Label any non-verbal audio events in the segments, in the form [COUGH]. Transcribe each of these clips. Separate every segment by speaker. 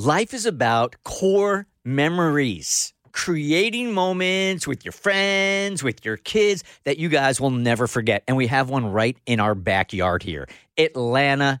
Speaker 1: Life is about core memories, creating moments with your friends, with your kids that you guys will never forget. And we have one right in our backyard here Atlanta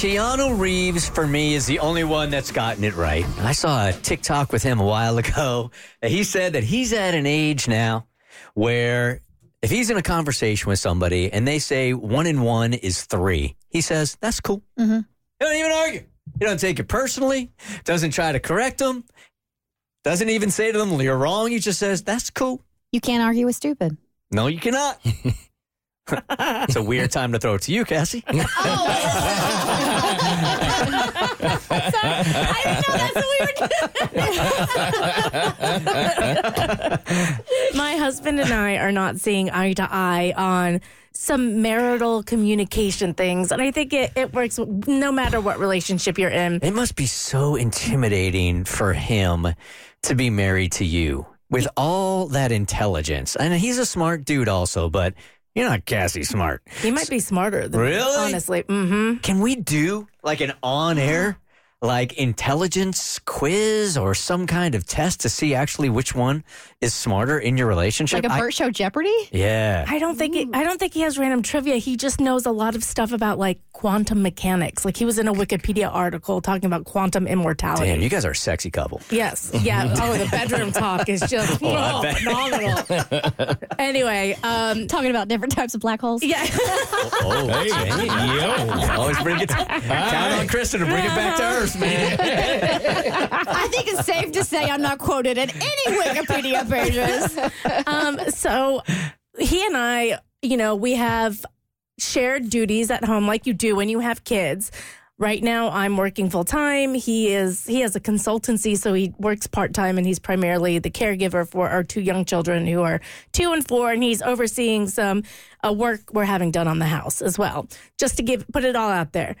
Speaker 1: Keanu Reeves, for me, is the only one that's gotten it right. I saw a TikTok with him a while ago he said that he's at an age now where if he's in a conversation with somebody and they say one and one is three, he says, that's cool. Mm-hmm. He don't even argue. He don't take it personally, doesn't try to correct them, doesn't even say to them, you're wrong. He just says, that's cool.
Speaker 2: You can't argue with stupid.
Speaker 1: No, you cannot. [LAUGHS] it's a weird time to throw it to you, Cassie. [LAUGHS] Oh. [LAUGHS]
Speaker 2: I didn't know that's what we. [LAUGHS]
Speaker 3: My husband and I are not seeing eye to eye on some marital communication things. And I think it, it works no matter what relationship you're in.
Speaker 1: It must be so intimidating for him to be married to you with all that intelligence. And he's a smart dude, also, but you're not Cassie smart.
Speaker 3: He might be smarter than me,
Speaker 1: Really?
Speaker 3: honestly. Mm-hmm.
Speaker 1: Can we do like an on air, like intelligence quiz or some kind of test to see actually which one is smarter in your relationship?
Speaker 2: Like a Burt Show Jeopardy?
Speaker 1: yeah.
Speaker 3: I don't think it, I don't think he has random trivia. He just knows a lot of stuff about like quantum mechanics. Like he was in a Wikipedia article talking about quantum immortality.
Speaker 1: Damn, you guys are a sexy couple.
Speaker 3: Yes. Yeah. [LAUGHS] Oh, the bedroom talk is just [LAUGHS]
Speaker 1: I
Speaker 3: oh, phenomenal. anyway, um,
Speaker 2: Talking about different types of black holes.
Speaker 3: yeah.
Speaker 1: Oh,
Speaker 4: yo.
Speaker 1: Always bring it. To, count on Kristen to bring it back to Earth, man. [LAUGHS]
Speaker 2: I think it's safe to say I'm not quoted in any Wikipedia pages.
Speaker 3: um, so he and I, you know, we have shared duties at home like you do when you have kids. Right now I'm working full time. He is he has a consultancy so he works part-time and he's primarily the caregiver for our two young children who are 2 and 4 and he's overseeing some uh, work we're having done on the house as well. Just to give put it all out there.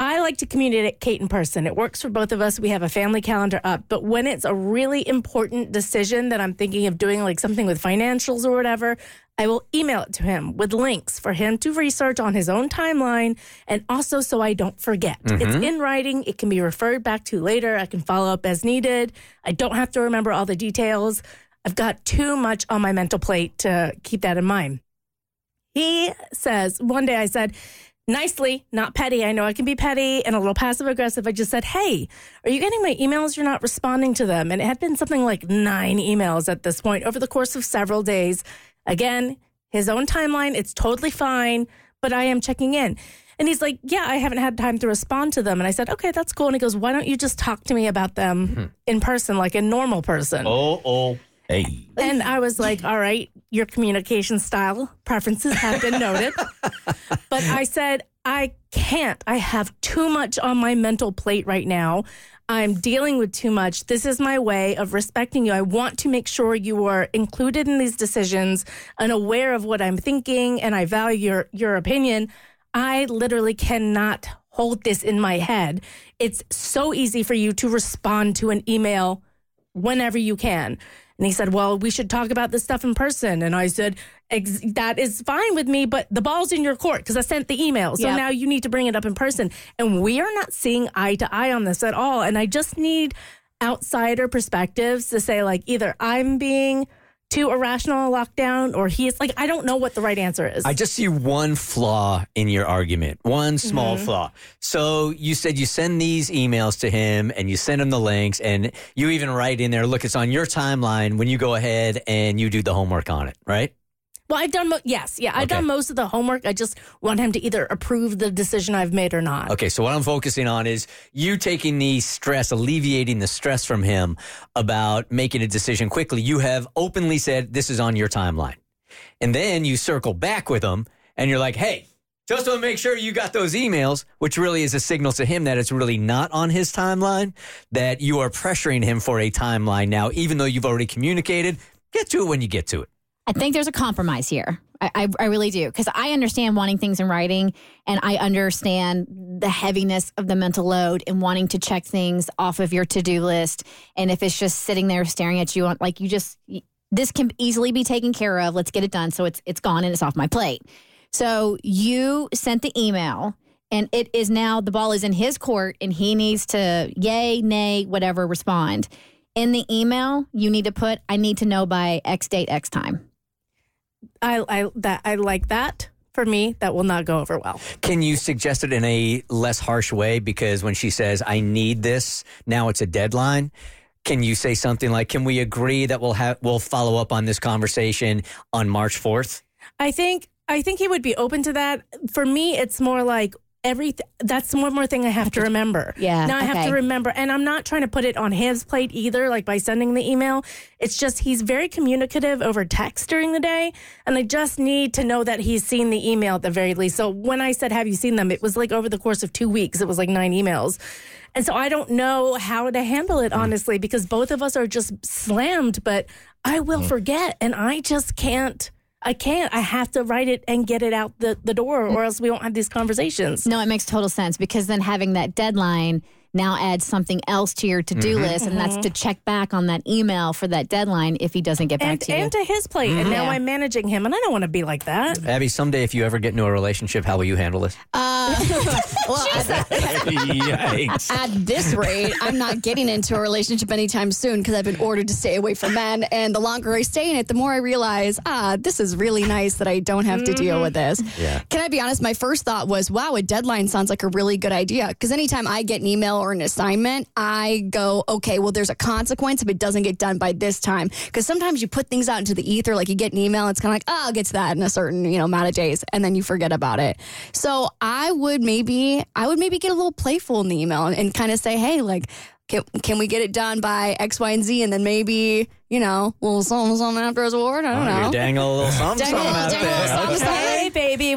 Speaker 3: I like to communicate Kate in person. It works for both of us. We have a family calendar up. But when it's a really important decision that I'm thinking of doing, like something with financials or whatever, I will email it to him with links for him to research on his own timeline and also so I don't forget. It's mm-hmm. in writing, it can be referred back to later. I can follow up as needed. I don't have to remember all the details. I've got too much on my mental plate to keep that in mind. He says, one day I said, nicely, not petty. I know I can be petty and a little passive aggressive. I just said, Hey, are you getting my emails? You're not responding to them. And it had been something like nine emails at this point over the course of several days. Again, his own timeline, it's totally fine, but I am checking in. And he's like, Yeah, I haven't had time to respond to them. And I said, Okay, that's cool. And he goes, Why don't you just talk to me about them hmm. in person, like a normal person?
Speaker 1: Oh, oh.
Speaker 4: Hey.
Speaker 3: And I was like, all right, your communication style preferences have been noted. [LAUGHS] but I said, I can't. I have too much on my mental plate right now. I'm dealing with too much. This is my way of respecting you. I want to make sure you are included in these decisions and aware of what I'm thinking, and I value your, your opinion. I literally cannot hold this in my head. It's so easy for you to respond to an email whenever you can. And he said, Well, we should talk about this stuff in person. And I said, Ex- That is fine with me, but the ball's in your court because I sent the email. So
Speaker 2: Yep.
Speaker 3: now you need to bring it up in person. And we are not seeing eye to eye on this at all. And I just need outsider perspectives to say, like, either I'm being too irrational lockdown or he's like, I don't know what the right answer is.
Speaker 1: I just see one flaw in your argument, one small mm-hmm. flaw. So you said you send these emails to him and you send him the links, and you even write in there, look, it's on your timeline when you go ahead and you do the homework on it, right?
Speaker 3: Well, I've done, mo- yes, yeah, I've
Speaker 1: Okay.
Speaker 3: done most of the homework. I just want him to either approve the decision I've made or not.
Speaker 1: Okay, so what I'm focusing on is you taking the stress, alleviating the stress from him about making a decision quickly. You have openly said this is on your timeline. And then you circle back with him and you're like, hey, just want to make sure you got those emails, which really is a signal to him that it's really not on his timeline, that you are pressuring him for a timeline now, even though you've already communicated. Get to it when you get to it.
Speaker 2: I think there's a compromise here. I, I, I really do. Because I understand wanting things in writing and I understand the heaviness of the mental load and wanting to check things off of your to do list. And if it's just sitting there staring at you, like you just, this can easily be taken care of. Let's get it done. So it's, it's gone and it's off my plate. So you sent the email and it is now the ball is in his court and he needs to yay, nay, whatever, respond. In the email, you need to put, I need to know by X date, X time.
Speaker 3: I, I that I like that. For me, that will not go over well.
Speaker 1: Can you suggest it in a less harsh way? Because when she says, I need this, now it's a deadline. Can you say something like, Can we agree that we'll have we'll follow up on this conversation on March fourth?
Speaker 3: I think I think he would be open to that. For me, it's more like every that's one more thing I have to remember.
Speaker 2: Yeah,
Speaker 3: Now I have to remember and I'm not trying to put it on his plate either like by sending the email. It's just he's very communicative over text during the day and I just need to know that he's seen the email at the very least. So when I said have you seen them, it was like over the course of 2 weeks. It was like 9 emails. And so I don't know how to handle it mm. honestly because both of us are just slammed, but I will mm. forget and I just can't I can't. I have to write it and get it out the, the door, or else we won't have these conversations.
Speaker 2: No, it makes total sense because then having that deadline now adds something else to your to do
Speaker 1: Mm-hmm.
Speaker 2: list, and that's to check back on that email for that deadline if he doesn't get back
Speaker 3: And,
Speaker 2: to you.
Speaker 3: and to his plate. And now
Speaker 2: Yeah.
Speaker 3: I'm managing him, and I don't want to be like that.
Speaker 1: Abby, someday if you ever get into a relationship, how will you handle this? [LAUGHS]
Speaker 5: Well, at, [LAUGHS] [LAUGHS]
Speaker 4: Yikes.
Speaker 5: at this rate, I'm not getting into a relationship anytime soon because I've been ordered to stay away from men. And the longer I stay in it, the more I realize, ah, this is really nice that I don't have to deal with this.
Speaker 1: Yeah.
Speaker 5: Can I be honest? My first thought was, wow, a deadline sounds like a really good idea. Because anytime I get an email or an assignment, I go, okay, well, there's a consequence if it doesn't get done by this time. Because sometimes you put things out into the ether, like you get an email, it's kind of like, oh, I'll get to that in a certain, you know, amount of days, and then you forget about it. So I would maybe, I would maybe get a little playful in the email and, and kind of say, hey, like, can, can we get it done by X, Y, and Z? And then maybe, you know, little something, something after his award. I don't know.
Speaker 1: You're a little something,
Speaker 5: Dangle-
Speaker 1: something out
Speaker 5: dangle
Speaker 1: there.
Speaker 5: something, something.
Speaker 3: Hey, baby,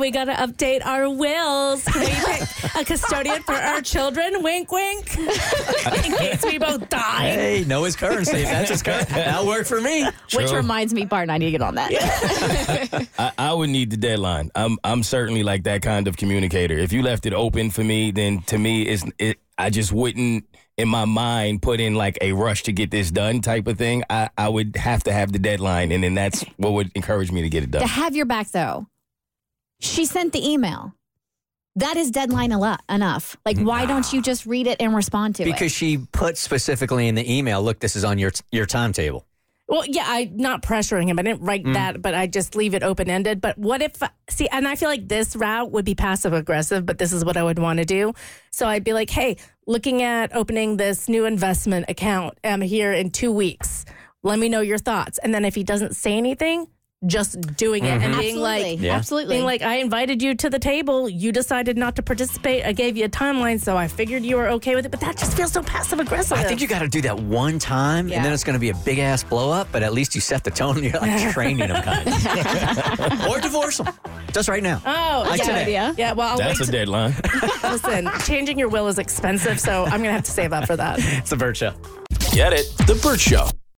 Speaker 3: we got to update our wills. Can we pick a custodian for our children? Wink, wink. In case we both die.
Speaker 1: Hey, know his currency. That's his currency. That'll work for me.
Speaker 2: Which
Speaker 4: True.
Speaker 2: reminds me, Bart, I need to get on that. [LAUGHS]
Speaker 4: I, I would need the deadline. I'm I'm certainly like that kind of communicator. If you left it open for me, then to me, it's it. I just wouldn't in my mind put in like a rush to get this done type of thing. I I would have to have the deadline, and then that's what would encourage me to get it done.
Speaker 2: to have your back, though, she sent the email. That is deadline a lot, enough. Like, why don't you just read it and respond to it?
Speaker 1: Because she put specifically in the email, look, this is on your your timetable.
Speaker 3: Well, yeah, I'm not pressuring him. I didn't write mm. that, but I just leave it open ended. But what if, see, and I feel like this route would be passive aggressive, but this is what I would want to do. So I'd be like, hey, looking at opening this new investment account, I'm here in two weeks. Let me know your thoughts. And then if he doesn't say anything, just doing it and mm-hmm. being
Speaker 2: Absolutely.
Speaker 3: like,
Speaker 1: Yeah.
Speaker 2: Absolutely.
Speaker 3: being like, I invited you to the table. You decided not to participate. I gave you a timeline, so I figured you were okay with it. But that just feels so passive aggressive.
Speaker 1: I think you got to do that one time,
Speaker 2: Yeah.
Speaker 1: and then it's going to be a big ass blow up. But at least you set the tone. [LAUGHS] You're like [LAUGHS] training them, kind of, [LAUGHS] or divorce them just right now.
Speaker 3: Oh,
Speaker 1: Like
Speaker 3: yeah.
Speaker 1: today.
Speaker 5: idea.
Speaker 3: Yeah, well, I'll
Speaker 4: That's
Speaker 3: wait
Speaker 4: a
Speaker 3: to-
Speaker 4: deadline.
Speaker 3: Listen, changing your will is expensive, so I'm gonna have to save up for that.
Speaker 1: It's the Burt Show.
Speaker 4: Get it? The Burt Show.